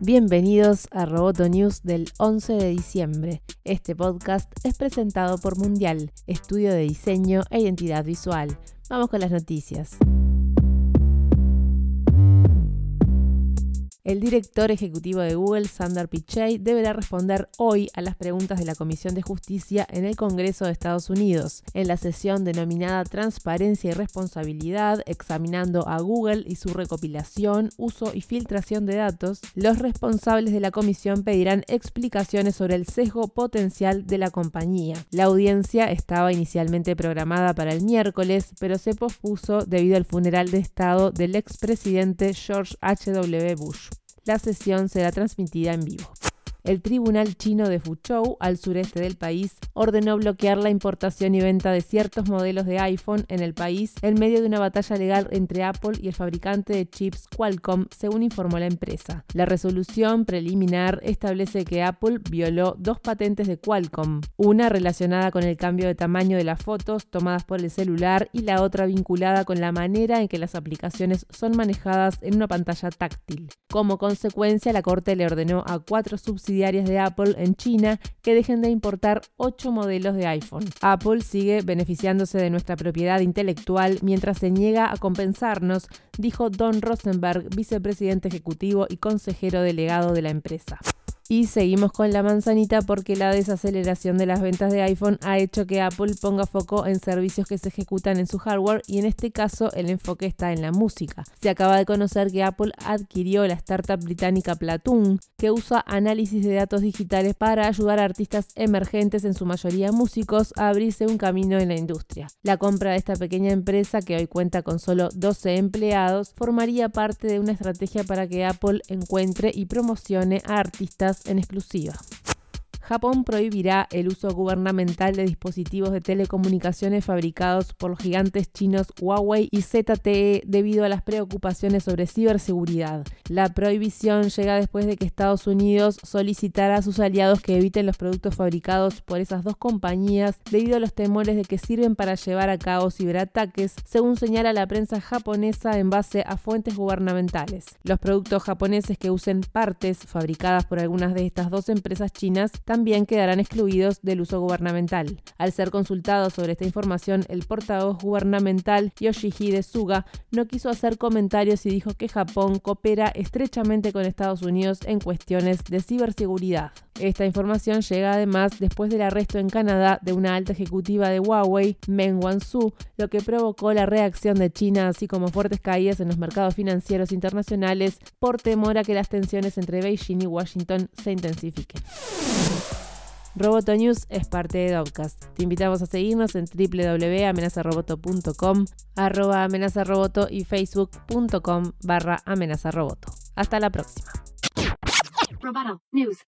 Bienvenidos a Roboto News del 11 de diciembre. Este podcast es presentado por Mundial, estudio de diseño e identidad visual. Vamos con las noticias. El director ejecutivo de Google, Sundar Pichai, deberá responder hoy a las preguntas de la Comisión de Justicia en el Congreso de Estados Unidos, en la sesión denominada Transparencia y Responsabilidad, examinando a Google y su recopilación, uso y filtración de datos. Los responsables de la comisión pedirán explicaciones sobre el sesgo potencial de la compañía. La audiencia estaba inicialmente programada para el miércoles, pero se pospuso debido al funeral de Estado del expresidente George H.W. Bush. La sesión será transmitida en vivo el tribunal chino de Fuzhou, al sureste del país, ordenó bloquear la importación y venta de ciertos modelos de iPhone en el país en medio de una batalla legal entre Apple y el fabricante de chips Qualcomm, según informó la empresa. La resolución preliminar establece que Apple violó dos patentes de Qualcomm, una relacionada con el cambio de tamaño de las fotos tomadas por el celular y la otra vinculada con la manera en que las aplicaciones son manejadas en una pantalla táctil. Como consecuencia, la Corte le ordenó a cuatro subsidiarios de Apple en China que dejen de importar 8 modelos de iPhone. Apple sigue beneficiándose de nuestra propiedad intelectual mientras se niega a compensarnos, dijo Don Rosenberg, vicepresidente ejecutivo y consejero delegado de la empresa. Y seguimos con la manzanita porque la desaceleración de las ventas de iPhone ha hecho que Apple ponga foco en servicios que se ejecutan en su hardware y en este caso el enfoque está en la música. Se acaba de conocer que Apple adquirió la startup británica Platoon, que usa análisis de datos digitales para ayudar a artistas emergentes, en su mayoría músicos, a abrirse un camino en la industria. La compra de esta pequeña empresa, que hoy cuenta con solo 12 empleados, formaría parte de una estrategia para que Apple encuentre y promocione a artistas en exclusiva. Japón prohibirá el uso gubernamental de dispositivos de telecomunicaciones fabricados por los gigantes chinos Huawei y ZTE debido a las preocupaciones sobre ciberseguridad. La prohibición llega después de que Estados Unidos solicitara a sus aliados que eviten los productos fabricados por esas dos compañías debido a los temores de que sirven para llevar a cabo ciberataques, según señala la prensa japonesa en base a fuentes gubernamentales. Los productos japoneses que usen partes fabricadas por algunas de estas dos empresas chinas quedarán excluidos del uso gubernamental. Al ser consultado sobre esta información, el portavoz gubernamental Yoshihide Suga no quiso hacer comentarios y dijo que Japón coopera estrechamente con Estados Unidos en cuestiones de ciberseguridad. Esta información llega además después del arresto en Canadá de una alta ejecutiva de Huawei, Meng Wanzhou, lo que provocó la reacción de China, así como fuertes caídas en los mercados financieros internacionales por temor a que las tensiones entre Beijing y Washington se intensifiquen. Roboto News es parte de Dovcast. Te invitamos a seguirnos en www.amenazaroboto.com, arroba amenazaroboto y facebook.com barra amenazaroboto. Hasta la próxima. Roboto News,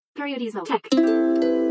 Tech.